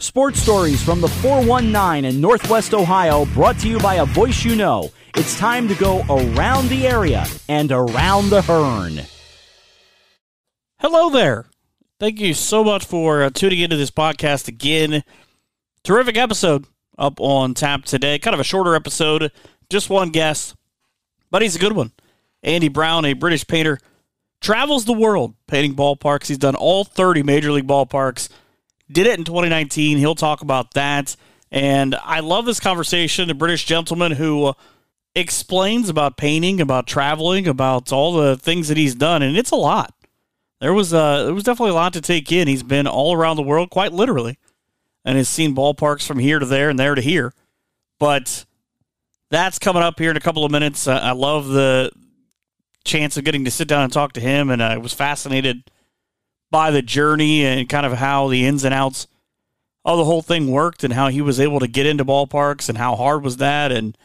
Sports stories from the 419 in Northwest Ohio brought to you by a voice you know. It's time to go around the area and around the Hearn. Hello there. Thank you so much for uh, tuning into this podcast again. Terrific episode up on tap today. Kind of a shorter episode, just one guest, but he's a good one. Andy Brown, a British painter, travels the world painting ballparks. He's done all 30 major league ballparks. Did it in 2019. He'll talk about that. And I love this conversation. A British gentleman who explains about painting, about traveling, about all the things that he's done, and it's a lot. There was uh, there was definitely a lot to take in. He's been all around the world, quite literally, and has seen ballparks from here to there and there to here. But that's coming up here in a couple of minutes. Uh, I love the chance of getting to sit down and talk to him, and I was fascinated by the journey and kind of how the ins and outs of the whole thing worked and how he was able to get into ballparks and how hard was that and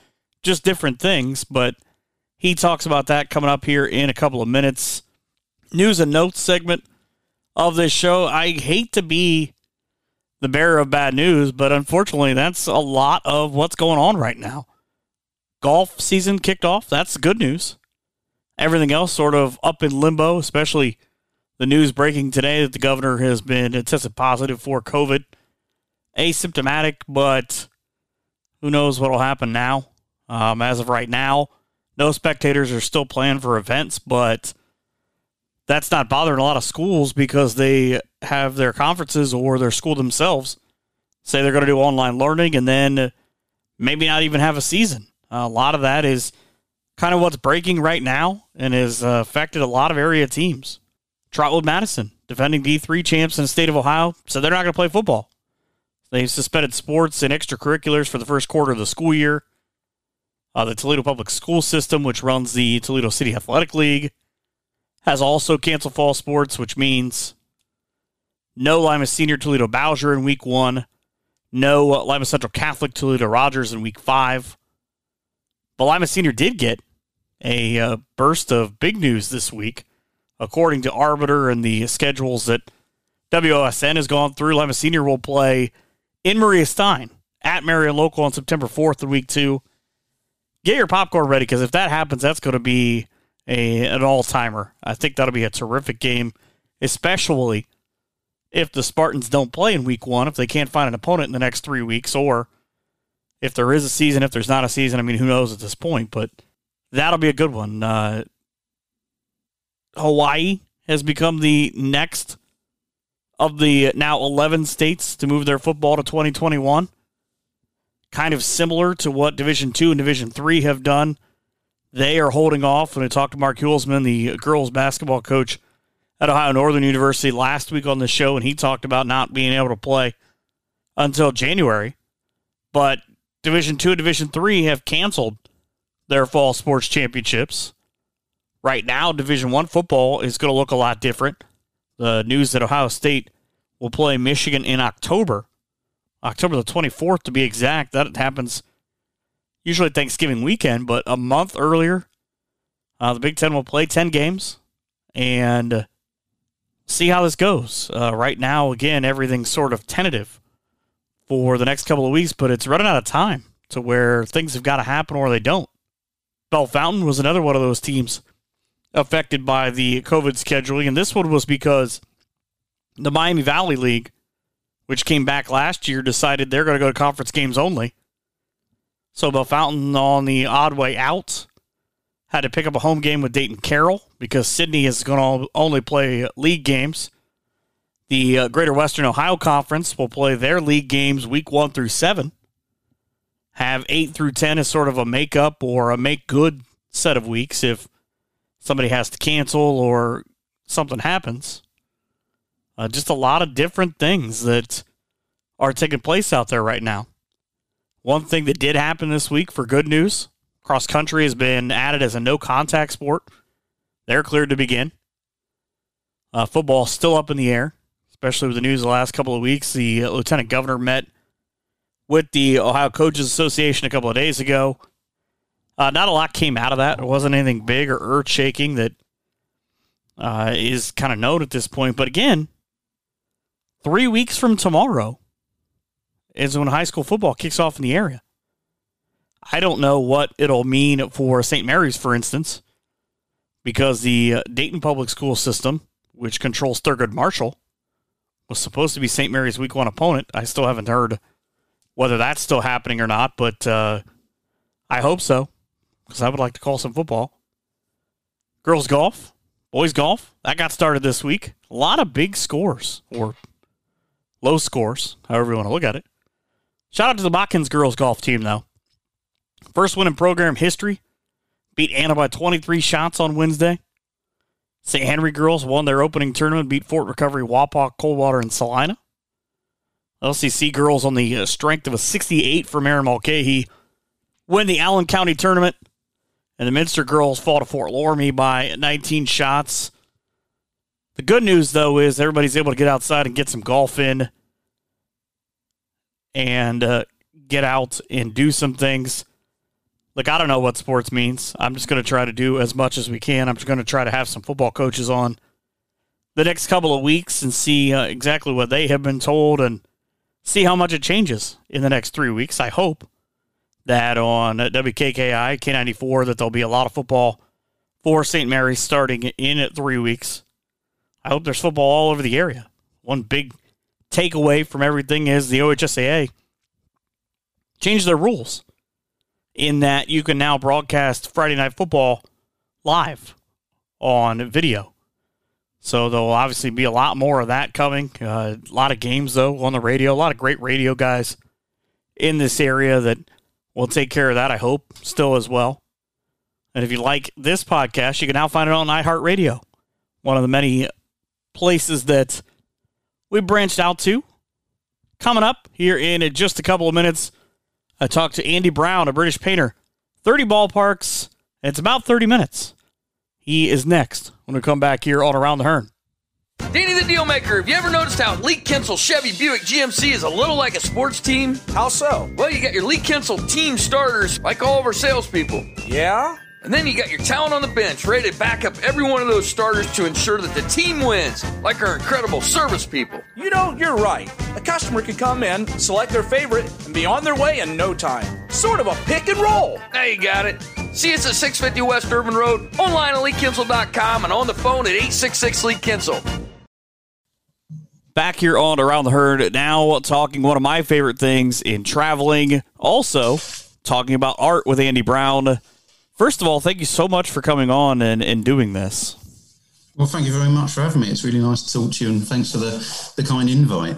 just different things. But he talks about that coming up here in a couple of minutes. News and notes segment of this show. I hate to be the bearer of bad news, but unfortunately, that's a lot of what's going on right now. Golf season kicked off. That's good news. Everything else sort of up in limbo, especially the news breaking today that the governor has been tested positive for COVID. Asymptomatic, but who knows what will happen now. Um, as of right now, no spectators are still planned for events, but that's not bothering a lot of schools because they have their conferences or their school themselves say they're going to do online learning and then maybe not even have a season. Uh, a lot of that is kind of what's breaking right now and has uh, affected a lot of area teams. Trotwood Madison, defending D3 champs in the state of Ohio, said they're not going to play football. They suspended sports and extracurriculars for the first quarter of the school year. Uh, the Toledo Public School System, which runs the Toledo City Athletic League, has also canceled fall sports, which means no Lima Senior Toledo Bowsher in week one, no Lima Central Catholic Toledo Rogers in week five. But Lima Senior did get a uh, burst of big news this week, according to Arbiter and the schedules that WOSN has gone through. Lima Senior will play in Maria Stein at Marion Local on September 4th of week two. Get your popcorn ready because if that happens, that's going to be a an all timer. I think that'll be a terrific game, especially if the Spartans don't play in week one, if they can't find an opponent in the next three weeks, or if there is a season, if there's not a season. I mean, who knows at this point, but that'll be a good one. Uh, Hawaii has become the next of the now 11 states to move their football to 2021. Kind of similar to what Division 2 and Division 3 have done. They are holding off. When I talked to Mark Hulsman, the girls basketball coach at Ohio Northern University last week on the show, and he talked about not being able to play until January. But Division 2 and Division 3 have canceled their fall sports championships. Right now, Division 1 football is going to look a lot different. The news that Ohio State will play Michigan in October, October the 24th to be exact. That happens usually Thanksgiving weekend, but a month earlier. Uh, the Big Ten will play 10 games and see how this goes. Uh, right now, again, everything's sort of tentative for the next couple of weeks, but it's running out of time to where things have got to happen or they don't. Bellefontaine was another one of those teams affected by the COVID scheduling, and this one was because the Miami Valley League, which came back last year, decided they're going to go to conference games only. So Bellefontaine on the odd way out had to pick up a home game with Dayton Carroll because Sidney is going to only play league games. The uh, Greater Western Ohio Conference will play their league games week one through seven. Have eight through ten as sort of a make-up or a make-good set of weeks if somebody has to cancel or something happens. Uh, just a lot of different things that are taking place out there right now. One thing that did happen this week for good news cross country has been added as a no contact sport. They're cleared to begin. Uh, football still up in the air, especially with the news the last couple of weeks. The lieutenant governor met with the Ohio Coaches Association a couple of days ago. Uh, not a lot came out of that. It wasn't anything big or earth shaking that uh, is kind of known at this point. But again, three weeks from tomorrow, is when high school football kicks off in the area. I don't know what it'll mean for St. Mary's, for instance, because the uh, Dayton Public School System, which controls Thurgood Marshall, was supposed to be St. Mary's week one opponent. I still haven't heard whether that's still happening or not, but uh, I hope so because I would like to call some football. Girls golf, boys golf, that got started this week. A lot of big scores or low scores, however you want to look at it. Shout out to the Watkins girls golf team, though. First win in program history. Beat Anna by 23 shots on Wednesday. St. Henry girls won their opening tournament, beat Fort Recovery, Wapak, Coldwater, and Celina. LCC girls on the uh, strength of a 68 for Aaron Mulcahy win the Allen County tournament. And the Minster girls fall to Fort Loramie by 19 shots. The good news, though, is everybody's able to get outside and get some golf in and uh, get out and do some things. Look, I don't know what sports means. I'm just going to try to do as much as we can. I'm just going to try to have some football coaches on the next couple of weeks and see uh, exactly what they have been told and see how much it changes in the next three weeks. I hope that on WKKI K94 that there'll be a lot of football for St. Mary's starting in at three weeks. I hope there's football all over the area. One big takeaway from everything is the OHSAA changed their rules in that you can now broadcast Friday Night Football live on video. So there'll obviously be a lot more of that coming. Uh, a lot of games, though, on the radio. A lot of great radio guys in this area that will take care of that, I hope, still as well. And if you like this podcast, you can now find it on iHeartRadio, one of the many places that we branched out to. Coming up here in just a couple of minutes, I talked to Andy Brown, a British painter. 30 ballparks, and it's about 30 minutes. He is next when we come back here on Around the Hearn. Danny the Dealmaker, have you ever noticed how Lee Kinstle Chevy Buick GMC is a little like a sports team? How so? Well, you got your Lee Kinstle team starters, like all of our salespeople. Yeah? And then you got your talent on the bench ready to back up every one of those starters to ensure that the team wins, like our incredible service people. You know, you're right. A customer can come in, select their favorite, and be on their way in no time. Sort of a pick and roll. There you got it. See us at 650 West Urban Road, online at LeeKinstle.com, and on the phone at 866 Lee Kinstle. Back here on Around the Herd, now talking one of my favorite things in traveling. Also, talking about art with Andy Brown. First of all, thank you so much for coming on and, and doing this. Well, thank you very much for having me. It's really nice to talk to you, and thanks for the, the kind invite.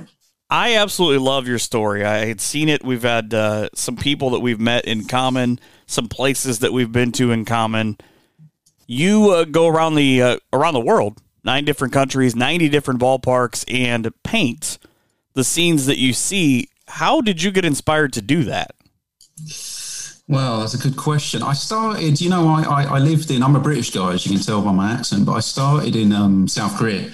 I absolutely love your story. I had seen it. We've had uh, some people that we've met in common, some places that we've been to in common. You uh, go around the uh, around the world, nine different countries, ninety different ballparks, and paint the scenes that you see. How did you get inspired to do that? Well, that's a good question. I started, you know, I, I, I, lived in, I'm a British guy, as you can tell by my accent, but I started in um, South Korea.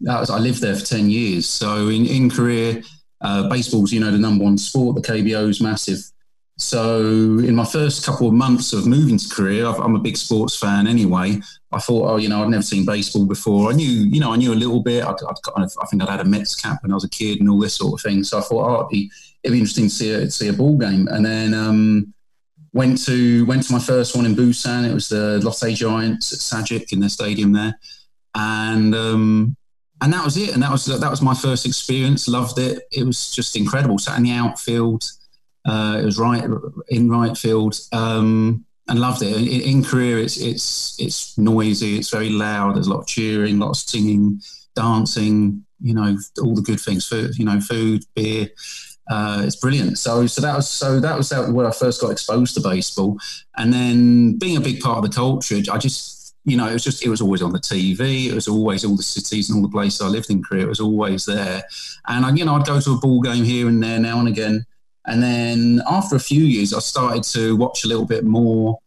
Was, I lived there for 10 years. So in, in Korea, uh, baseball's, you know, the number one sport, the KBO is massive. So in my first couple of months of moving to Korea, I'm a big sports fan anyway. I thought, oh, you know, I'd never seen baseball before. I knew, you know, I knew a little bit. I'd, I'd kind of, I think I'd had a Mets cap when I was a kid and all this sort of thing. So I thought, oh, it'd be, it'd be interesting to see a, see a ball game. And then, um, went to went to my first one in Busan. It was the Lotte Giants at Sajik in their stadium there, and um, and that was it. And that was that was my first experience. Loved it. It was just incredible. Sat in the outfield. Uh, it was right in right field. Um, and loved it. In, in Korea, it's it's it's noisy. It's very loud. There's a lot of cheering, a lot of singing, dancing. You know, all the good things. Food, you know, food, beer uh, it's brilliant. So, so that was so that was where I first got exposed to baseball, and then being a big part of the culture, I just you know it was just it was always on the TV. It was always all the cities and all the places I lived in Korea. It was always there, and I, you know I'd go to a ball game here and there now and again. And then after a few years, I started to watch a little bit more,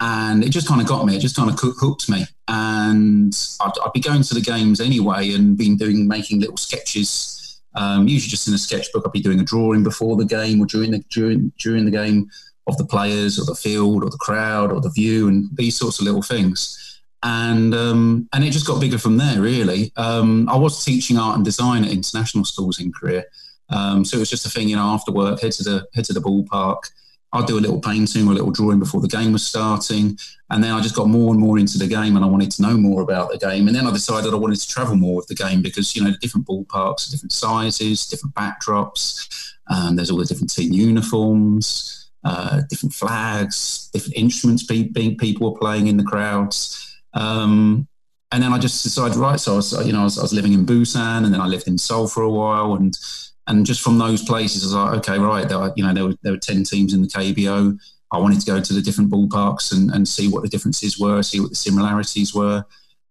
and it just kind of got me. It just kind of hooked me, and I'd, I'd be going to the games anyway, and been doing making little sketches um, usually just in a sketchbook, I'd be doing a drawing before the game or during the during during the game of the players or the field or the crowd or the view and these sorts of little things. And um, and it just got bigger from there. Really, um, I was teaching art and design at international schools in Korea, Um, so it was just a thing, you know, after work, head to the head to the ballpark. I'd do a little painting or a little drawing before the game was starting. And then I just got more and more into the game and I wanted to know more about the game. And then I decided I wanted to travel more with the game because, you know, different ballparks, different sizes, different backdrops. Um, there's all the different team uniforms, uh, different flags, different instruments pe- people were playing in the crowds. Um, and then I just decided, right, so I was, you know, I was, I was living in Busan and then I lived in Seoul for a while. And and just from those places, I was like, okay, right, there, you know, there were, there were 10 teams in the KBO. I wanted to go to the different ballparks and, and see what the differences were, see what the similarities were,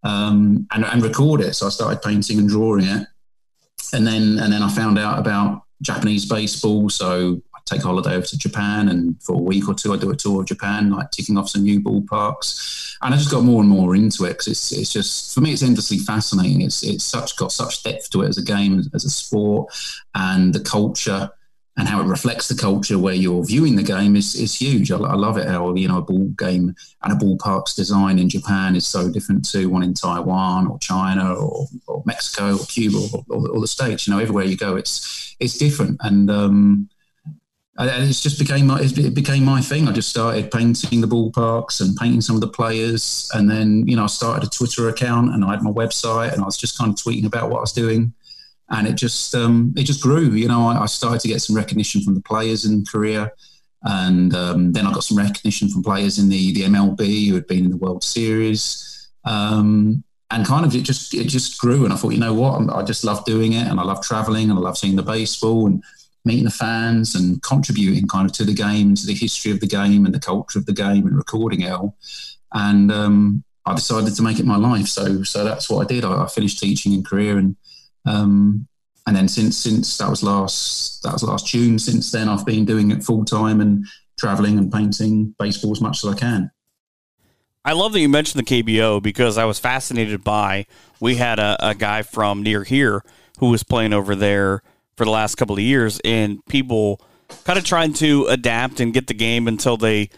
um, and, and record it. So I started painting and drawing it. And then, and then I found out about Japanese baseball. So take a holiday over to Japan, and for a week or two, I do a tour of Japan, like ticking off some new ballparks. And I just got more and more into it because it's, it's just for me, it's endlessly fascinating. It's it's such got such depth to it as a game, as a sport, and the culture and how it reflects the culture where you're viewing the game is, is huge. I, I, love it how you know a ball game and a ballpark's design in Japan is so different to one in Taiwan or China or, or Mexico or Cuba or, or, or, the States. You know, everywhere you go, it's it's different. And um, and it's just became my it became my thing. I just started painting the ballparks and painting some of the players, and then you know I started a Twitter account and I had my website, and I was just kind of tweeting about what I was doing, and it just um, it just grew. You know, I, I, started to get some recognition from the players in Korea, and um, then I got some recognition from players in the the MLB who had been in the World Series. Um, and kind of it just it just grew, and I thought, you know what, I just love doing it, and I love traveling, and I love seeing the baseball, and meeting the fans and contributing kind of to the game, to the history of the game and the culture of the game and recording it. And um, I decided to make it my life. So so that's what I did. I, I finished teaching in Korea and um, and then since since that was last that was last June. Since then, I've been doing it full time and traveling and painting baseball as much as I can. I love that you mentioned the KBO because I was fascinated by. We had a, a guy from near here who was playing over there for the last couple of years, and people kind of trying to adapt and get the game until they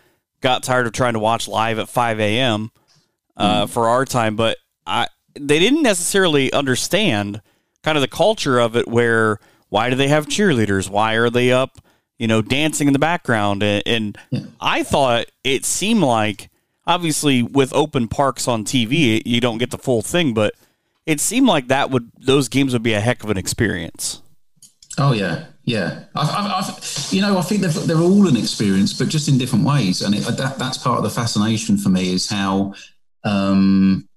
got tired of trying to watch live at 5 a.m. Uh, mm. for our time. But I, they didn't necessarily understand kind of the culture of it. Where why do they have cheerleaders? Why are they up, you know, dancing in the background? And, and yeah. I thought it seemed like obviously with open parks on TV, you don't get the full thing, but it seemed like that would those games would be a heck of an experience. Oh yeah, yeah. I've, I've, you know, I think they're, they're all an experience, but just in different ways. And it, that, that's part of the fascination for me is how um,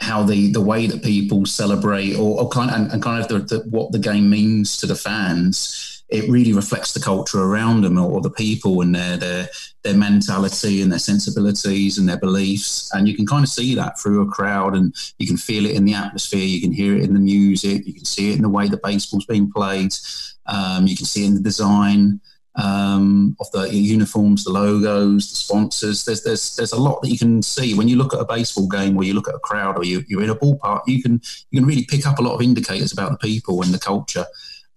how the the way that people celebrate or, or kind of, and, and kind of the, the, what the game means to the fans it really reflects the culture around them or, the people and their their their mentality and their sensibilities and their beliefs and you can kind of see that through a crowd and you can feel it in the atmosphere you can hear it in the music you can see it in the way the baseball's being played um, you can see it in the design um, of the uniforms, the logos, the sponsors. There's there's there's a lot that you can see when you look at a baseball game or you look at a crowd or you, you're in a ballpark. You can you can really pick up a lot of indicators about the people and the culture.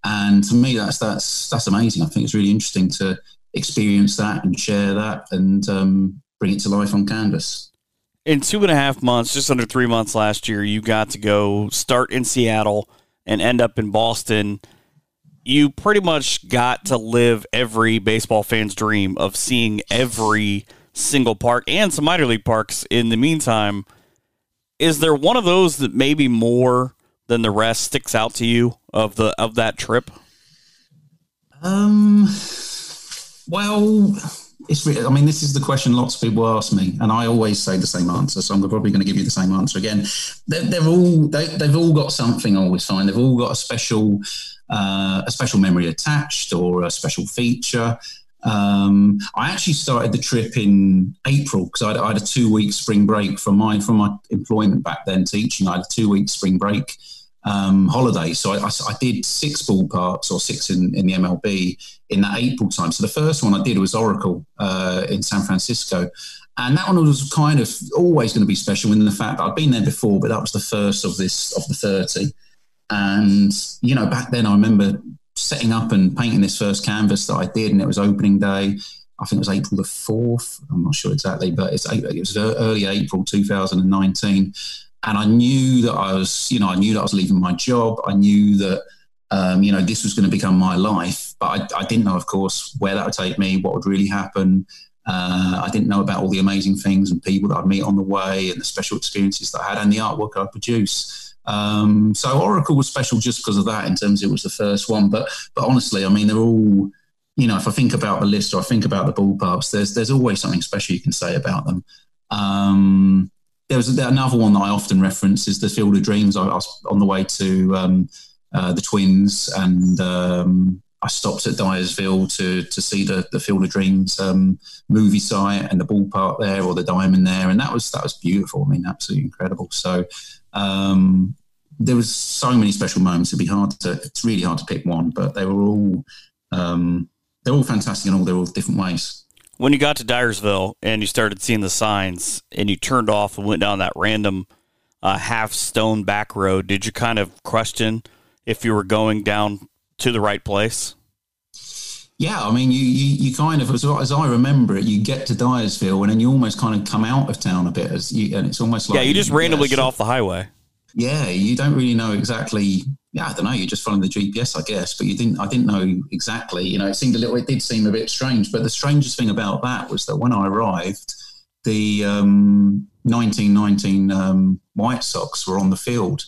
And to me, that's that's that's amazing. I think it's really interesting to experience that and share that and um, bring it to life on canvas. In two and a half months, just under three months last year, you got to go start in Seattle and end up in Boston. You pretty much got to live every baseball fan's dream of seeing every single park and some minor league parks in the meantime. Is there one of those that maybe more than the rest sticks out to you of the of that trip? Um. Well, it's. I mean, this is the question lots of people ask me, and I always say the same answer. So I'm probably going to give you the same answer again. They're, they're all they, they've all got something. I always find they've all got a special uh, a special memory attached or a special feature. Um, I actually started the trip in April because I, I, had a two week spring break from my from my employment back then teaching. I had a two week spring break um, holiday. So I, I, I, did six ballparks or six in, in, the MLB in that April time. So the first one I did was Oracle uh, in San Francisco. And that one was kind of always going to be special in the fact that I'd been there before, but that was the first of this of the 30. And, you know, back then I remember setting up and painting this first canvas that I did, and it was opening day. I think it was April the 4th. I'm not sure exactly, but it's, it was early April 2019 and I knew that I was, you know, I knew that I was leaving my job. I knew that um, you know, this was going to become my life. But I, I, didn't know, of course, where that would take me, what would really happen. Uh, I didn't know about all the amazing things and people that I'd meet on the way and the special experiences that I had and the artwork I produce. Um, so Oracle was special just because of that in terms it was the first one. But but honestly, I mean, they're all, you know, if I think about the list or I think about the ballparks, there's there's always something special you can say about them. Um, there was another one that I often reference is the Field of Dreams. I, was on the way to um, uh, the Twins, and um, I stopped at Dyersville to to see the, the Field of Dreams um, movie site and the ballpark there, or the diamond there, and that was that was beautiful. I mean, absolutely incredible. So um, there was so many special moments. It'd be hard to it's really hard to pick one, but they were all um, they're all fantastic in all their all different ways when you got to Dyersville and you started seeing the signs and you turned off and went down that random uh, half stone back road, did you kind of question if you were going down to the right place? Yeah, I mean, you, you, you kind of, as, as I remember it, you get to Dyersville and then you almost kind of come out of town a bit, as you, and it's almost like yeah, you just randomly get off the highway. Yeah, you don't really know exactly yeah, I don't know. You're just following the GPS, I guess, but you didn't. I didn't know exactly. You know, it seemed a little. It did seem a bit strange. But the strangest thing about that was that when I arrived, the um, 1919 um, White Sox were on the field,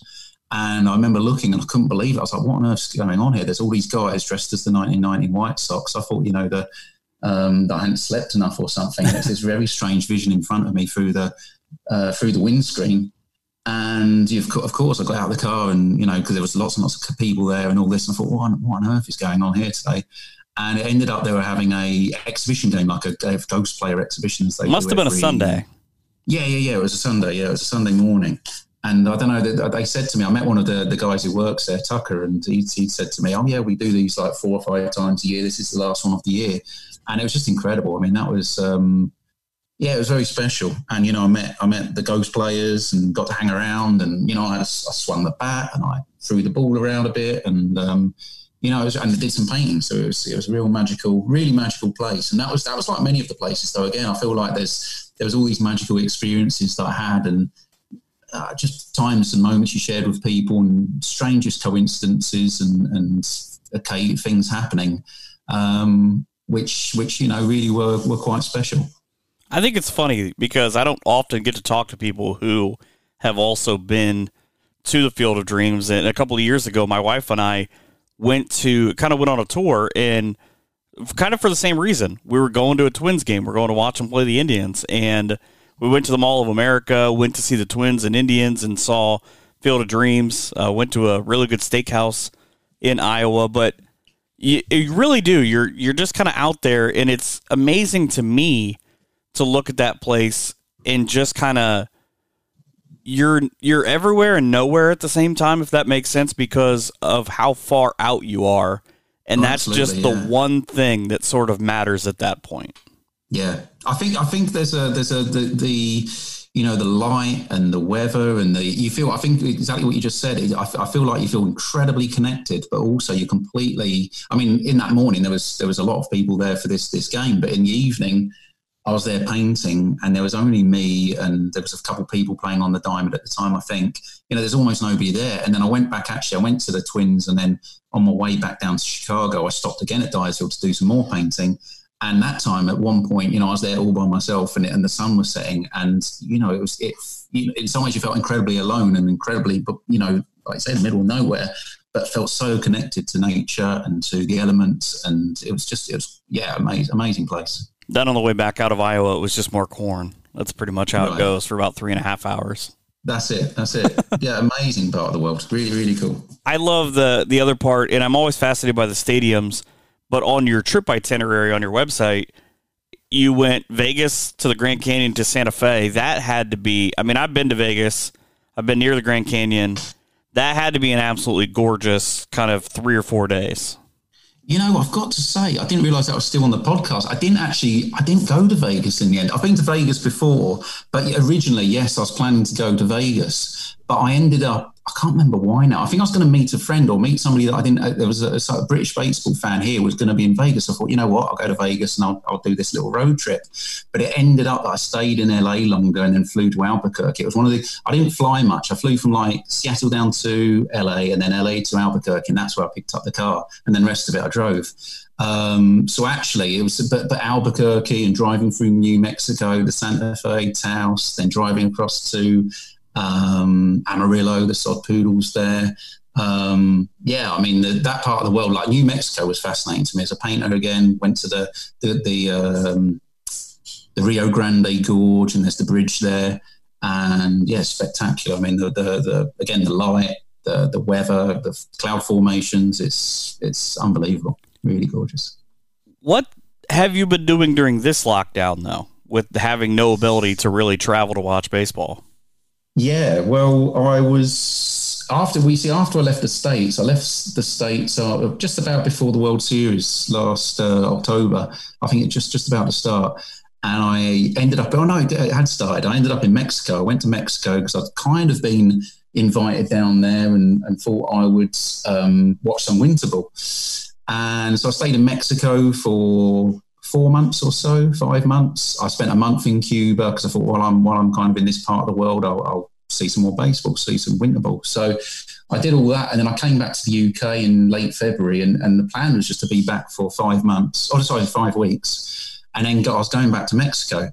and I remember looking and I couldn't believe it. I was like, "What on earth's going on here?" There's all these guys dressed as the 1919 White Sox. I thought, you know, the um, that I hadn't slept enough or something. It's this very strange vision in front of me through the uh, through the windscreen and of course, I got out of the car and, you know, because there was lots and lots of people there and all this. And I thought, what on, what on earth is going on here today? And it ended up they were having a exhibition game, like a day of ghost player exhibitions. They Must have been every, a Sunday. Yeah, yeah, yeah. It was a Sunday. Yeah, it was a Sunday morning. And I don't know, they said to me, I met one of the, the guys who works there, Tucker, and he, he said to me, oh, yeah, we do these like four or five times a year. This is the last one of the year. And it was just incredible. I mean, that was, um, yeah, it was very special. And you know, I met I met the Ghost players and got to hang around. And you know, I, I swung the bat and I threw the ball around a bit, and um, you know, was, and I did some painting. So it was it was a real magical, really magical place. And that was that was like many of the places. Though again, I feel like there's there was all these magical experiences that I had, and uh, just times and moments you shared with people, and strangest coincidences and and okay things happening, um, which which you know really were were quite special. I think it's funny because I don't often get to talk to people who have also been to the Field of Dreams. And a couple of years ago, my wife and I went to kind of went on a tour and kind of for the same reason. We were going to a Twins game. We are going to watch them play the Indians. And we went to the Mall of America, went to see the Twins and Indians, and saw Field of Dreams. Uh, went to a really good steakhouse in Iowa. But you, you really do. You're you're just kind of out there, and it's amazing to me to look at that place and just kind of you're you're everywhere and nowhere at the same time if that makes sense because of how far out you are. And that's just the yeah. one thing that sort of matters at that point. Yeah. I think i think there's a there's a the, the you know the light and the weather and the you feel i think exactly what you just said. I, I feel like you feel incredibly connected but also you're completely i mean in that morning there was there was a lot of people there for this this game but in the evening I was there painting, and there was only me, and there was a couple of people playing on the diamond at the time. I think you know, there's almost nobody there. And then I went back. Actually, I went to the Twins, and then on my way back down to Chicago, I stopped again at Dyersville to do some more painting. And that time, at one point, you know, I was there all by myself, and, it, and the sun was setting, and you know, it was it. You know, in some ways, you felt incredibly alone and incredibly, but you know, like I say, in the middle of nowhere but felt so connected to nature and to the elements and it was just it was yeah amazing amazing place then on the way back out of Iowa, it was just more corn. That's pretty much how right. it goes for about three and a half hours. That's it. That's it. yeah, amazing part of the world. Really, really cool. I love the the other part, and I'm always fascinated by the stadiums. But on your trip itinerary on your website, you went Vegas to the Grand Canyon to Santa Fe. That had to be. I mean, I've been to Vegas. I've been near the Grand Canyon. That had to be an absolutely gorgeous kind of three or four days. You know, I've got to say, I didn't realize that was still on the podcast. I didn't actually, I didn't go to Vegas in the end. I've been to Vegas before, but originally, yes, I was planning to go to Vegas, but I ended up I can't remember why now. I think I was going to meet a friend or meet somebody that I didn't. Uh, there was a, a, British baseball fan here was going to be in Vegas. I thought, you know what, I'll go to Vegas and I'll, I'll do this little road trip. But it ended up that I stayed in LA longer and then flew to Albuquerque. It was one of the. I didn't fly much. I flew from like Seattle down to LA and then LA to Albuquerque, and that's where I picked up the car. And then the rest of it I drove. Um, so actually, it was but, but Albuquerque and driving through New Mexico, the Santa Fe Taos, then driving across to um, Amarillo, the sod poodles there. Um, yeah, I mean the, that part of the world, like New Mexico, was fascinating to me as a painter. Again, went to the the the, um, the Rio Grande Gorge, and there's the bridge there, and yeah, spectacular. I mean the the, the again the light, the the weather, the cloud formations. It's it's unbelievable. Really gorgeous. What have you been doing during this lockdown though, with having no ability to really travel to watch baseball? Yeah, well, I was after we see after I left the states. I left the states uh, just about before the World Series last uh, October. I think it just just about to start, and I ended up. Oh no, it had started. I ended up in Mexico. I went to Mexico because I'd kind of been invited down there and, and thought I would um, watch some winter ball. And so I stayed in Mexico for four months or so, five months. I spent a month in Cuba because I thought, while I'm while I'm kind of in this part of the world, I'll, I'll see some more baseball, see some winter ball. So I did all that, and then I came back to the UK in late February, and, and the plan was just to be back for five months, or oh, sorry, five weeks, and then I was going back to Mexico.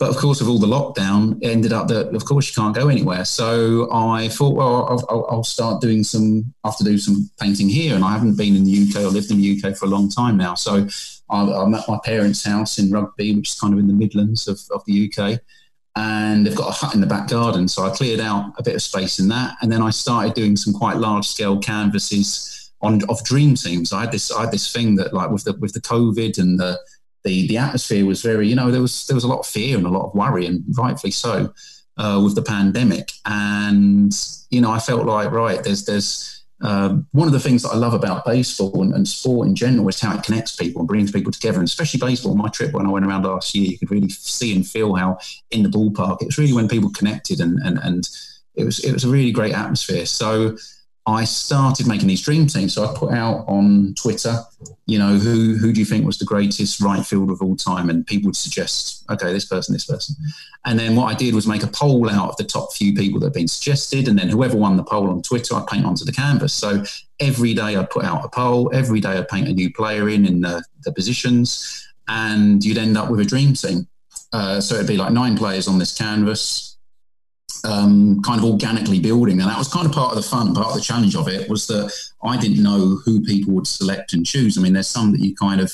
But of course, with all the lockdown, it ended up that of course you can't go anywhere. So I thought, well, I'll, I'll, start doing some. I have to do some painting here, and I haven't been in the UK I lived in the UK for a long time now. So I'm at my parents' house in Rugby, which is kind of in the Midlands of, of the UK. And they've got a hut in the back garden. So I cleared out a bit of space in that. And then I started doing some quite large scale canvases on of dream teams. I had this I had this thing that like with the with the COVID and the the the atmosphere was very, you know, there was there was a lot of fear and a lot of worry, and rightfully so, uh, with the pandemic. And you know, I felt like right, there's there's um, one of the things that I love about baseball and, and, sport in general is how it connects people and brings people together, and especially baseball. My trip when I went around last year, you could really see and feel how in the ballpark it was really when people connected, and and and it was it was a really great atmosphere. So I started making these dream teams. So I put out on Twitter, you know, who who do you think was the greatest right fielder of all time? And people would suggest, okay, this person, this person. And then what I did was make a poll out of the top few people that had been suggested. And then whoever won the poll on Twitter, I'd paint onto the canvas. So every day I'd put out a poll, every day I'd paint a new player in in the, the positions, and you'd end up with a dream team. Uh, so it'd be like nine players on this canvas um, kind of organically building. And that was kind of part of the fun, part of the challenge of it was that I didn't know who people would select and choose. I mean, there's some that you kind of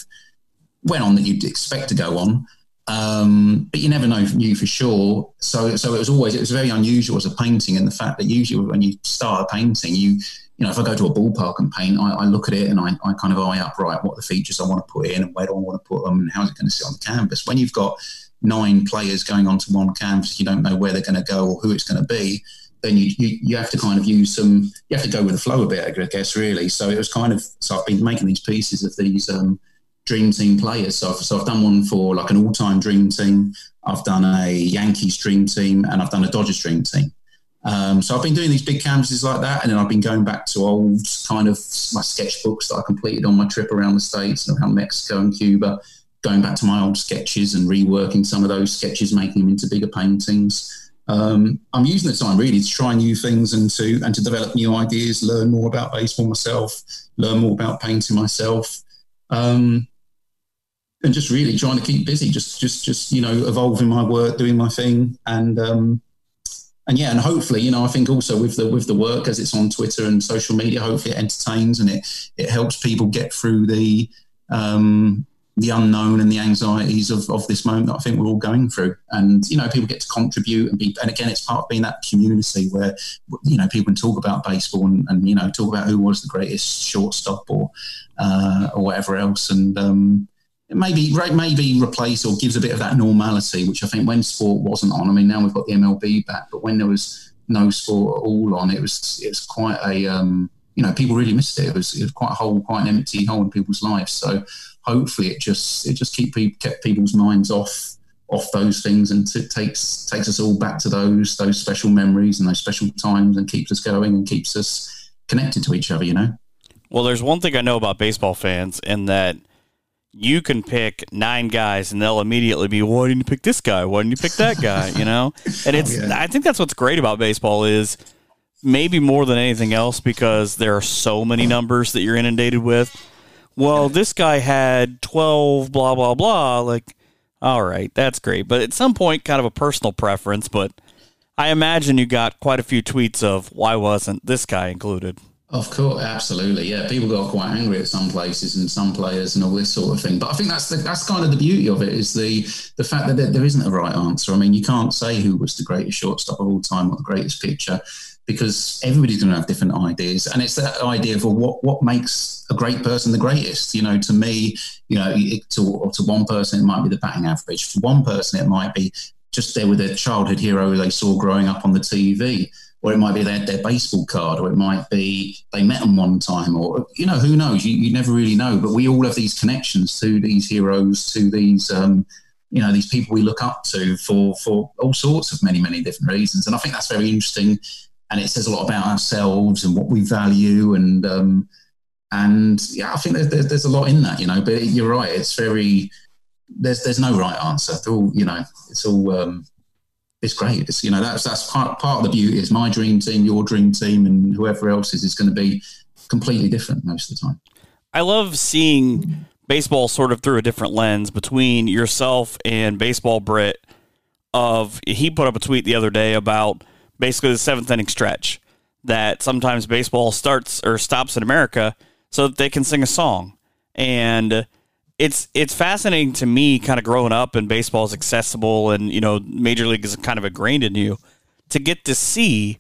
went on that you'd expect to go on. Um, but you never know knew for sure. So, so it was always it was very unusual as a painting, and the fact that usually when you start a painting, you you know if I go to a ballpark and paint, I, I look at it and I, I kind of eye up right what the features I want to put in and where do I want to put them and how is it going to sit on the canvas. When you've got nine players going onto one canvas, you don't know where they're going to go or who it's going to be, then you, you, you have to kind of use some, you have to go with the flow a bit, I guess, really. So it was kind of, so I've been making these pieces of these um, dream team players. So I've, so I've done one for like an all time dream team, I've done a Yankees dream team, and I've done a Dodgers dream team. Um, so I've been doing these big canvases like that, and then I've been going back to old kind of my sketchbooks that I completed on my trip around the states and around Mexico and Cuba, going back to my old sketches and reworking some of those sketches, making them into bigger paintings. Um, I'm using the time really to try new things and to and to develop new ideas, learn more about baseball myself, learn more about painting myself, um, and just really trying to keep busy. Just just just you know evolving my work, doing my thing, and um, and yeah, and hopefully, you know, I think also with the with the work as it's on Twitter and social media, hopefully it entertains and it it helps people get through the um, the unknown and the anxieties of, of this moment that I think we're all going through. And, you know, people get to contribute and be, and again, it's part of being that community where, you know, people can talk about baseball and, and you know, talk about who was the greatest shortstop or, uh, or whatever else. And, um, maybe maybe replace or gives a bit of that normality, which I think when sport wasn't on. I mean, now we've got the MLB back, but when there was no sport at all on, it was it was quite a um, you know people really missed it. It was, it was quite a hole, quite an empty hole in people's lives. So hopefully it just it just keep kept people's minds off off those things and t- takes takes us all back to those those special memories and those special times and keeps us going and keeps us connected to each other. You know. Well, there's one thing I know about baseball fans, and that you can pick nine guys, and they'll immediately be, "Why didn't you pick this guy? Why didn't you pick that guy?" You know, and it's. Oh, yeah. I think that's what's great about baseball is maybe more than anything else because there are so many numbers that you're inundated with. Well, this guy had twelve, blah blah blah. Like, all right, that's great, but at some point, kind of a personal preference. But I imagine you got quite a few tweets of why wasn't this guy included. Of course, absolutely, yeah. People got quite angry at some places and some players and all this sort of thing. But I think that's the, that's kind of the beauty of it is the the fact that there, there isn't a right answer. I mean, you can't say who was the greatest shortstop of all time or the greatest pitcher because everybody's going to have different ideas, and it's that idea of what what makes a great person the greatest. You know, to me, you know, it, to to one person it might be the batting average. For one person, it might be just there with their childhood hero they saw growing up on the TV or it might be their, their baseball card, or it might be they met them one time, or you know, who knows? You, you never really know. But we all have these connections to these heroes, to these um, you know these people we look up to for for all sorts of many many different reasons, and I think that's very interesting, and it says a lot about ourselves and what we value, and um, and yeah, I think there's, there's a lot in that, you know. But you're right; it's very there's there's no right answer. They're all you know, it's all. Um, it's great. It's you know that's that's part part of the beauty. Is my dream team, your dream team, and whoever else is is going to be completely different most of the time. I love seeing baseball sort of through a different lens between yourself and baseball Brit. Of he put up a tweet the other day about basically the seventh inning stretch that sometimes baseball starts or stops in America so that they can sing a song. And it's it's fascinating to me kind of growing up and baseball is accessible and you know major league is kind of ingrained in you to get to see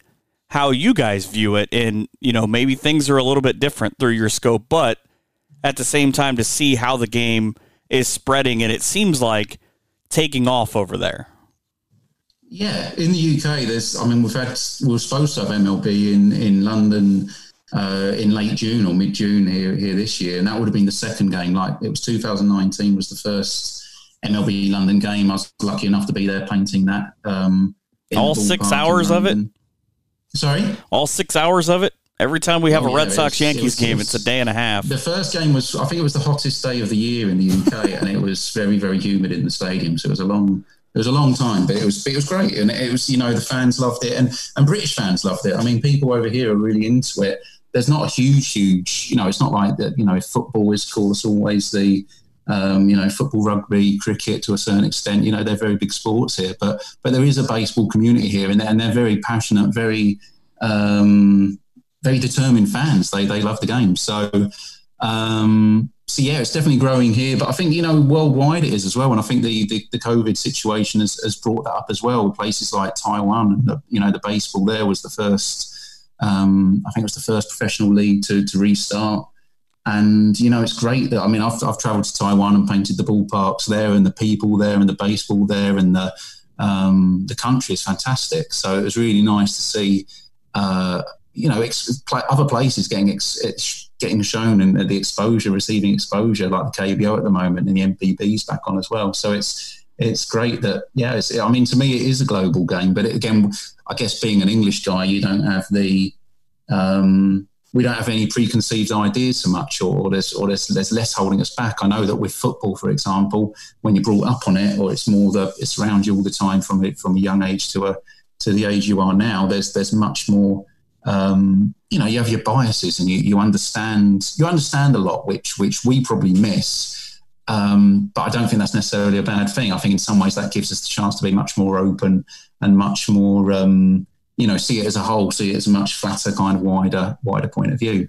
how you guys view it and you know maybe things are a little bit different through your scope but at the same time to see how the game is spreading and it seems like taking off over there yeah in the uk there's i mean we've had we are supposed to have mlb in in london uh, in late June or mid June here here this year, and that would have been the second game. Like it was 2019 was the first MLB London game. I was lucky enough to be there painting that. Um, All six hours of it. Sorry, all six hours of it. Every time we have Oh, a Red yeah, Sox was- Yankees it was- game, it it's a day and a half. the first game was I think it was the hottest day of the year in the UK, and it was very very humid in the stadium. So it was a long. It was a long time, but it was it was great, and it was you know the fans loved it, and and British fans loved it. I mean, people over here are really into it. There's not a huge, huge, you know, it's not like that. You know, football is cool, it's always the, um, you know, football, rugby, cricket to a certain extent. You know, they're very big sports here, but but there is a baseball community here, and they're, and they're very passionate, very, um, very determined fans. They they love the game. So, um, so yeah, it's definitely growing here. But I think you know worldwide it is as well, and I think the the, the COVID situation has, has brought that up as well. Places like Taiwan, and the, you know, the baseball there was the first. Um, I think it was the first professional league to to restart. And you know, it's great that I mean, I've I've travelled to Taiwan and painted the ballparks there, and the people there, and the baseball there, and the um, the country is fantastic. So it was really nice to see, uh, you know, ex- other places getting ex- ex- getting shown and the exposure, receiving exposure, like the KBO at the moment, and the NPB's back on as well. So it's it's great that yeah. I mean, to me, it is a global game, but it, again, I guess being an English guy, you don't have the um, we don't have any preconceived ideas so much, or, or there's or there's, there's less holding us back. I know that with football, for example, when you're brought up on it, or it's more that it's around you all the time from it from a young age to a to the age you are now. There's there's much more. Um, you know, you have your biases, and you, you understand you understand a lot, which which we probably miss. Um, but I don't think that's necessarily a bad thing. I think in some ways that gives us the chance to be much more open and much more. Um, you know, see it as a whole, see it as a much flatter, kind of wider, wider point of view.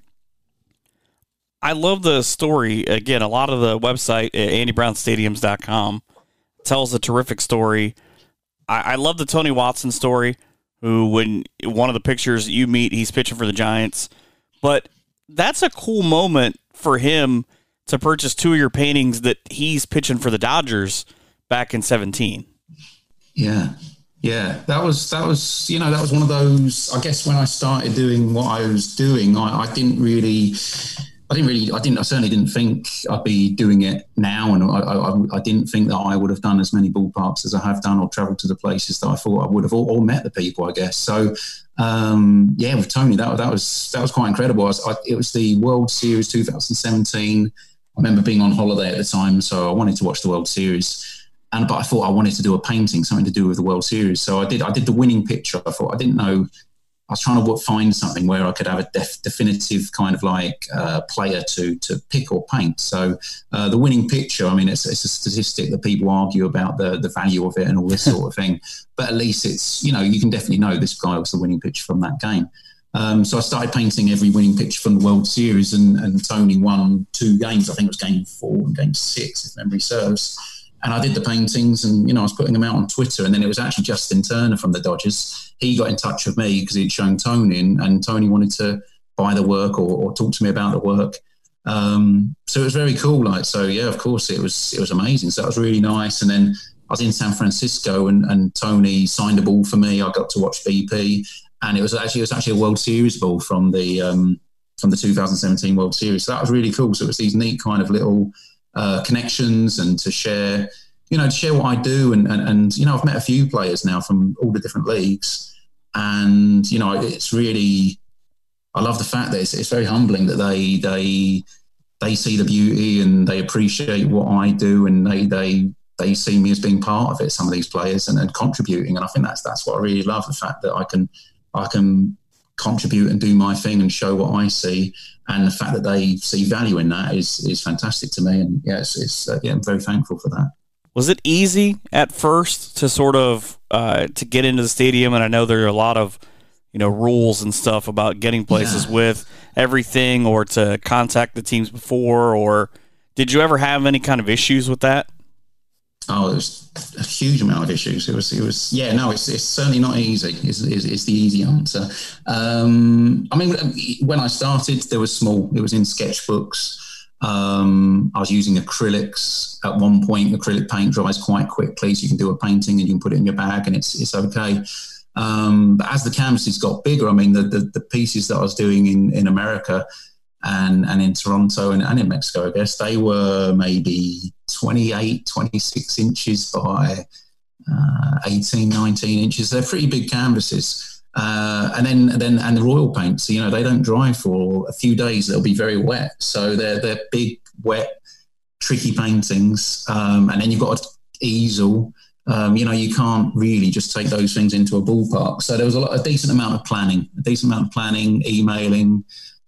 I love the story. Again, a lot of the website at andybrownstadiums.com tells a terrific story. I, I love the Tony Watson story, who, when one of the pictures you meet, he's pitching for the Giants. But that's a cool moment for him to purchase two of your paintings that he's pitching for the Dodgers back in 17. Yeah. Yeah, that was that was you know that was one of those. I guess when I started doing what I was doing, I, I didn't really I didn't really, I didn't, I certainly didn't think I'd be doing it now, and I, I, I, didn't think that I would have done as many ballparks as I have done, or travelled to the places that I thought I would have, or met the people, I guess. So, um, yeah, with Tony, that that was that was quite incredible. I was, it was the World Series 2017. I remember being on holiday at the time, so I wanted to watch the World Series. And but I thought I wanted to do a painting, something to do with the World Series. So I did. I did the winning pitcher. I thought I didn't know I was trying to find something where I could have a def- definitive kind of like uh, player to to pick or paint. So uh, the winning pitcher, I mean, it's, it's a statistic that people argue about the the value of it and all this sort of thing. But at least it's you know you can definitely know this guy was the winning pitcher from that game. Um, so I started painting every winning pitcher from the World Series, and, and Tony won two games. I think it was game four and game six, if memory serves and I did the paintings and, you know, I was putting them out on Twitter. And then it was actually Justin Turner from the Dodgers. He got in touch with me because he'd shown Tony and, and, Tony wanted to buy the work or, or talk to me about the work. Um, so it was very cool. Like, so yeah, of course it was, it was amazing. So that was really nice. And then I was in San Francisco and, and Tony signed a ball for me. I got to watch BP and it was actually, it was actually a World Series ball from the, um, from the 2017 World Series. So that was really cool. So it was these neat kind of little, uh, connections and to share, you know, to share what I do. And, and, and, you know, I've met a few players now from all the different leagues. And, you know, it's really, I love the fact that it's, it's very humbling that they, they, they see the beauty and they appreciate what I do and they, they, they see me as being part of it, some of these players and, and contributing. And I think that's, that's what I really love the fact that I can, I can contribute and do my thing and show what I see. And the fact that they see value in that is is fantastic to me. And yeah, it's, it's uh, yeah, I'm very thankful for that. Was it easy at first to sort of uh, to get into the stadium? And I know there are a lot of you know rules and stuff about getting places yeah. with everything, or to contact the teams before, or did you ever have any kind of issues with that? Oh, there's a huge amount of issues. It was, it was, yeah, no, it's, it's certainly not easy. Is is is the easy answer. Um, I mean, when I started, there was small. It was in sketchbooks. Um, I was using acrylics at one point. Acrylic paint dries quite quickly, so you can do a painting and you can put it in your bag, and it's it's okay. Um, but as the canvases got bigger, I mean, the, the, the pieces that I was doing in in America and and in Toronto and, and in Mexico, I guess they were maybe 28, 26 inches by uh, 18, 19 inches. They're pretty big canvases. Uh, and then, then, and the royal paints, you know, they don't dry for a few days. They'll be very wet. So they're, they're big, wet, tricky paintings. Um, and then you've got an easel. Um, you know, you can't really just take those things into a ballpark. So there was a, lot, a decent amount of planning, a decent amount of planning, emailing,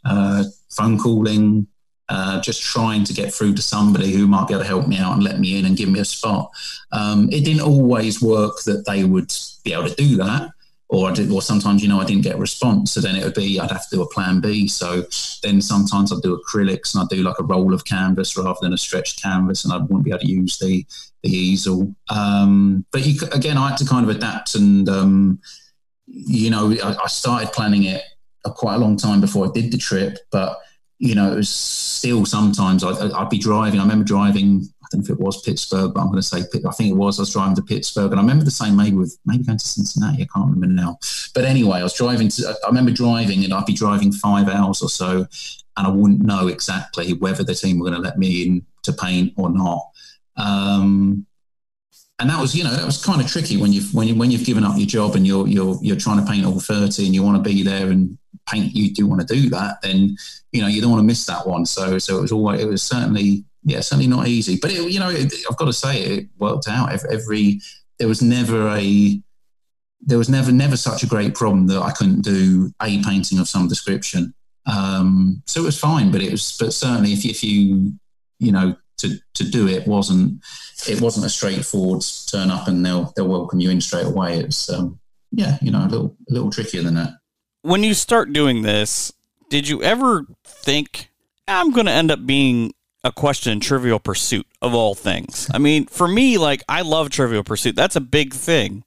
uh, phone calling, uh, just trying to get through to somebody who might be able to help me out and let me in and give me a spot. Um, it didn't always work that they would be able to do that. Or, I did, or sometimes, you know, I didn't get a response. So then it would be, I'd have to do a plan B. So then sometimes I'd do acrylics and I'd do like a roll of canvas rather than a stretched canvas and I wouldn't be able to use the, the easel. Um, but you, again, I had to kind of adapt and, um, you know, I, I started planning it a quite a long time before I did the trip, but you know, it was still sometimes I'd, I'd, be driving. I remember driving. I don't know if it was Pittsburgh, but I'm going to say I think it was. I was driving to Pittsburgh, and I remember the same maybe with maybe going to Cincinnati. I can't remember now. But anyway, I was driving to. I remember driving, and I'd be driving five hours or so, and I wouldn't know exactly whether the team were going to let me in to paint or not. Um, and that was, you know, that was kind of tricky when you've when you when you've given up your job and you're you're you're trying to paint all thirty and you want to be there and paint you do want to do that, then you know you don't want to miss that one. So so it was always it was certainly yeah certainly not easy, but it, you know it, I've got to say it worked out. Every, every there was never a there was never never such a great problem that I couldn't do a painting of some description. Um, so it was fine, but it was but certainly if if you you know to to do it wasn't it wasn't a straightforward turn up and they'll they'll welcome you in straight away. It's um, yeah, you know, a little a little trickier than that when you start doing this, did you ever think I'm going to end up being a question in Trivial Pursuit of all things? I mean, for me, like I love Trivial Pursuit. That's a big thing.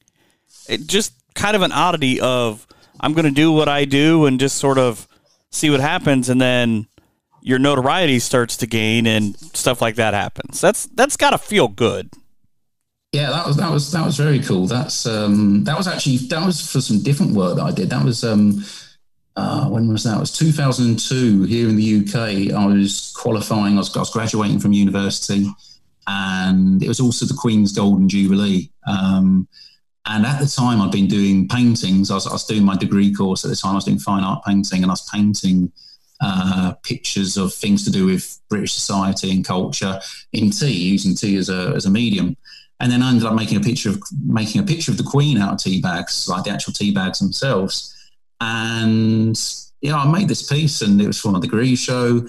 It just kind of an oddity of I'm going to do what I do and just sort of see what happens, and then your notoriety starts to gain and stuff like that happens. That's that's got to feel good. Yeah, that was that was that was very cool. That's um, that was actually that was for some different work that I did. That was um, uh, when was that? It was 2002 here in the UK. I was qualifying, I was, I was graduating from university, and it was also the Queen's Golden Jubilee. Um, and at the time, I'd been doing paintings. I was, I was, doing my degree course at the time. I was doing fine art painting, and I was painting uh, pictures of things to do with British society and culture in tea, using tea as a, as a medium. And then I ended up making a picture of making a picture of the Queen out of tea bags, like the actual tea bags themselves. And yeah, I made this piece, and it was from the degree show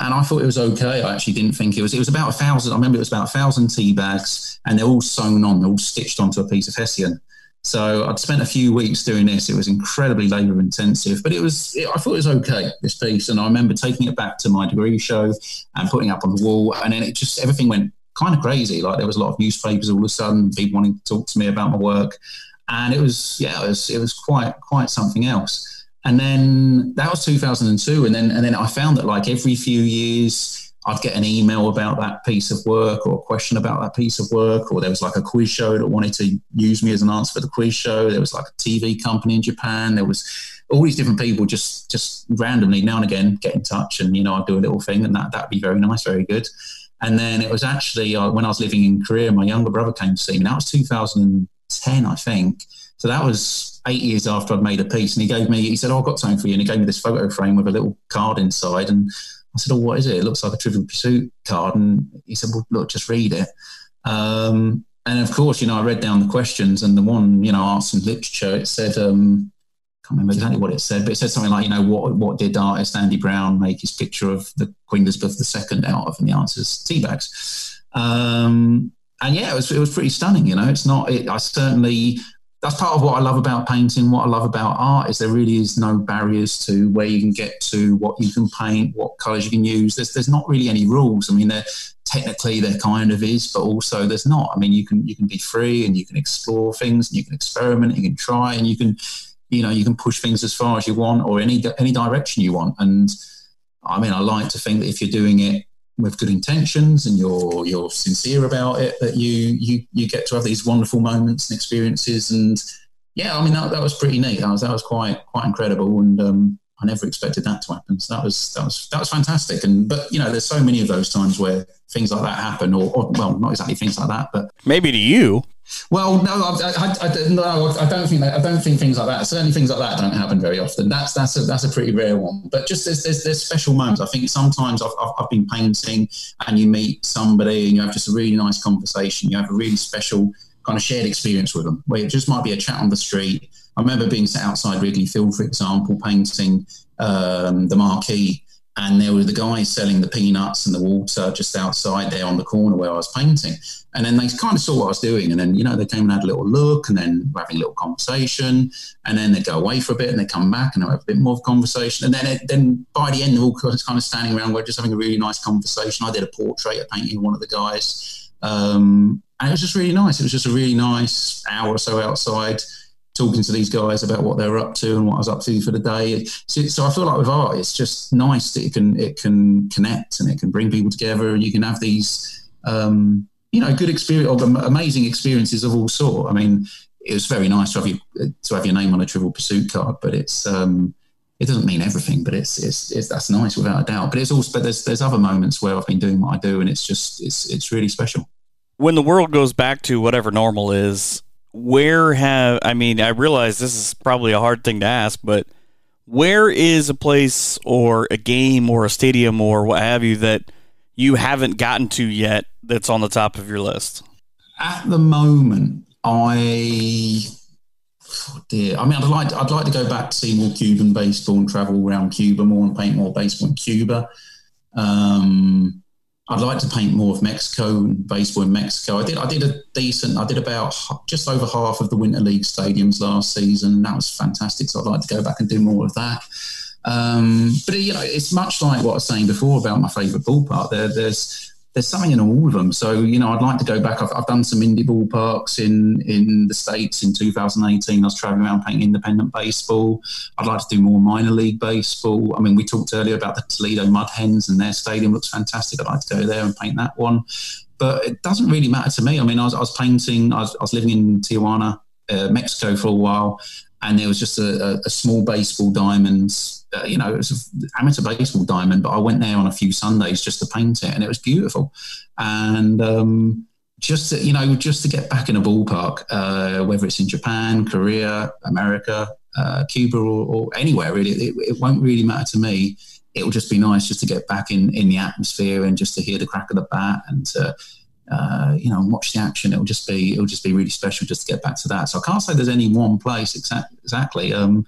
and I thought it was okay. I actually didn't think it was. It was about a thousand. I remember it was about a thousand tea bags, and they're all sewn on, they're all stitched onto a piece of hessian. So I'd spent a few weeks doing this. It was incredibly labour intensive, but it was. It, I thought it was okay this piece, and I remember taking it back to my degree show and putting it up on the wall, and then it just everything went kind of crazy. Like there was a lot of newspapers all of a sudden, people wanting to talk to me about my work, and it was yeah, it was it was quite quite something else. And then that was 2002. And then, and then I found that like every few years, I'd get an email about that piece of work or a question about that piece of work, or there was like a quiz show that wanted to use me as an answer for the quiz show. There was like a TV company in Japan. There was all these different people just just randomly now and again get in touch, and you know I'd do a little thing, and that that'd be very nice, very good. And then it was actually uh, when I was living in Korea, my younger brother came to see me. That was 2010, I think. So that was eight years after I'd made a piece, and he gave me. He said, "Oh, I've got something for you," and he gave me this photo frame with a little card inside, and I said, "Oh, what is it? It looks like a Trivial Pursuit card." And he said, "Well, look, just read it." Um, and of course, you know, I read down the questions, and the one, you know, arts and literature, it said, um, I can't remember exactly what it said, but it said something like, you know, what what did artist Andy Brown make his picture of the Queen Elizabeth II out of? And the answer is tea bags. Um, and yeah, it was it was pretty stunning. You know, it's not. It, I certainly that's part of what I love about painting. What I love about art is there really is no barriers to where you can get to, what you can paint, what colours you can use. There's there's not really any rules. I mean, there technically there kind of is, but also there's not. I mean, you can you can be free and you can explore things and you can experiment, and you can try, and you can you know you can push things as far as you want or any any direction you want. And I mean, I like to think that if you're doing it with good intentions and you're you're sincere about it that you you you get to have these wonderful moments and experiences. And yeah I mean that, that was pretty neat. That was that was quite quite incredible. And um, I never expected that to happen. So that was that was that was fantastic. And but you know there's so many of those times where things like that happen or, or well not exactly things like that but maybe to you well, no, I, I, I, no, I don't think that, I don't think things like that. Certainly, things like that don't happen very often. That's that's a, that's a pretty rare one. But just there's, there's, there's special moments. I think sometimes I've, I've, I've been painting and you meet somebody and you have just a really nice conversation. You have a really special kind of shared experience with them, where it just might be a chat on the street. I remember being sat outside Wrigley Field, for example, painting um, the marquee and there were the guys selling the peanuts and the water just outside there on the corner where I was painting. And then they kind of saw what I was doing, and then you know they came and had a little look, and then we're having a little conversation, and then they go away for a bit, and they come back and they have a bit more of a conversation, and then it, then by the end they're all kind of standing around, we're just having a really nice conversation. I did a portrait of painting one of the guys, um, and it was just really nice. It was just a really nice hour or so outside talking to these guys about what they're up to and what I was up to for the day. So, so, I feel like with art, it's just nice that it can it can connect and it can bring people together, and you can have these um, you know good experience or amazing experiences of all sort. I mean, it was very nice to have you to have your name on a Trivial Pursuit card, but it's um, it doesn't mean everything, but it's, it's, it's that's nice without a doubt. But it's also but there's there's other moments where I've been doing what I do, and it's just it's it's really special. When the world goes back to whatever normal is, where have I mean I realize this is probably a hard thing to ask, but where is a place or a game or a stadium or what have you that you haven't gotten to yet that's on the top of your list? At the moment, I oh dear. I mean, I'd like to, I'd like to go back to see more Cuban baseball and travel around Cuba more and paint more baseball in Cuba. Um, I'd like to paint more of Mexico and baseball in Mexico. I did I did a decent. I did about just over half of the Winter League stadiums last season, and that was fantastic. So I'd like to go back and do more of that. Um, but you know, it's much like what I was saying before about my favourite ballpark. There, there's there's something in all of them. So you know, I'd like to go back. I've, I've done some indie ballparks in in the states in 2018. I was traveling around painting independent baseball. I'd like to do more minor league baseball. I mean, we talked earlier about the Toledo Mud Hens, and their stadium looks fantastic. I'd like to go there and paint that one. But it doesn't really matter to me. I mean, I was, I was painting. I was, I was living in Tijuana, uh, Mexico for a while, and there was just a, a, a small baseball diamond. Uh, you know, it was an amateur baseball diamond, but I went there on a few Sundays just to paint it, and it was beautiful. And um, just to, you know, just to get back in a ballpark, uh, whether it's in Japan, Korea, America, uh, Cuba, or, or, anywhere really, it, it, won't really matter to me. It will just be nice just to get back in in the atmosphere and just to hear the crack of the bat and to uh, you know, watch the action. It'll just be it'll just be really special just to get back to that. So I can't say there's any one place exact, exactly. Um,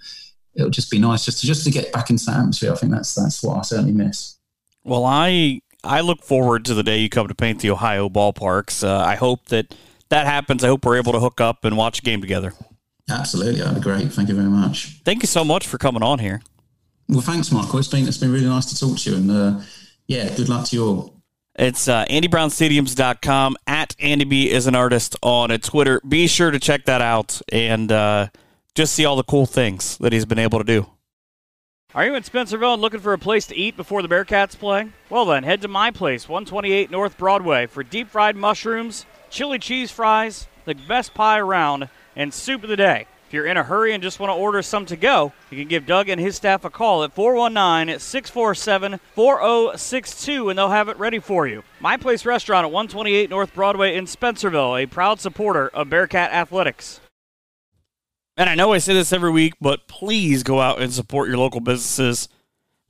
it'll just be nice just to just to get back into that atmosphere. I think that's that's what I certainly miss. Well, I I look forward to the day you come to paint the Ohio ballparks. Uh, I hope that that happens. I hope we're able to hook up and watch a game together. Absolutely, that'd be great. Thank you very much. Thank you so much for coming on here. Well, thanks, Michael. It's been it's been really nice to talk to you, and uh, yeah, good luck to you all. It's uh, AndyBrownStadiums.com. At Andy B is an artist on a Twitter. Be sure to check that out and uh, just see all the cool things that he's been able to do. Are you in Spencerville and looking for a place to eat before the Bearcats play? Well, then, head to my place, 128 North Broadway, for deep fried mushrooms, chili cheese fries, the best pie around, and soup of the day. If you're in a hurry and just want to order some to go, you can give Doug and his staff a call at 419 647 4062 and they'll have it ready for you. My Place Restaurant at 128 North Broadway in Spencerville, a proud supporter of Bearcat Athletics. And I know I say this every week, but please go out and support your local businesses.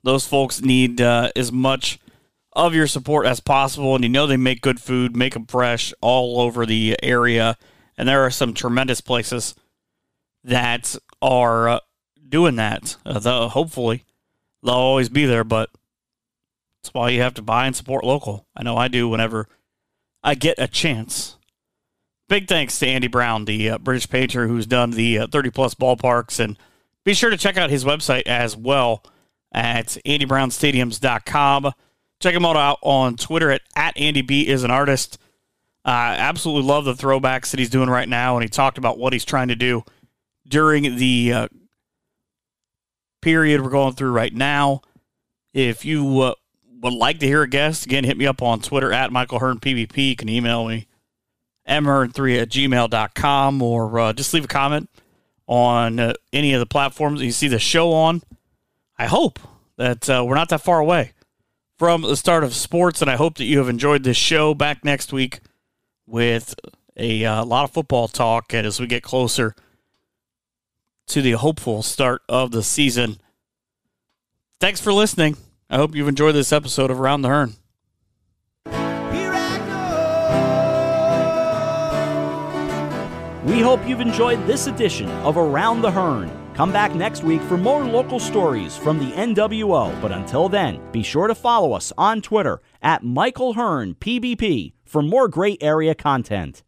Those folks need uh, as much of your support as possible, and you know they make good food, make them fresh all over the area. And there are some tremendous places that are uh, doing that. Uh, the, hopefully, they'll always be there, but that's why you have to buy and support local. I know I do whenever I get a chance. Big thanks to Andy Brown, the uh, British painter who's done the uh, 30 plus ballparks. And be sure to check out his website as well at andybrownstadiums.com. Check him out on Twitter at, at Andy B is an artist. I uh, absolutely love the throwbacks that he's doing right now. And he talked about what he's trying to do during the uh, period we're going through right now. If you uh, would like to hear a guest, again, hit me up on Twitter at Michael Hearn PBP. You can email me, mhearn3 at gmail.com, or uh, just leave a comment on uh, any of the platforms you see the show on. I hope that uh, we're not that far away from the start of sports, and I hope that you have enjoyed this show. Back next week with a uh, lot of football talk and as we get closer to the hopeful start of the season. Thanks for listening. I hope you've enjoyed this episode of Around the Hearn. We hope you've enjoyed this edition of Around the Hearn. Come back next week for more local stories from the NWO. But until then, be sure to follow us on Twitter at Michael Hearn PBP for more great area content.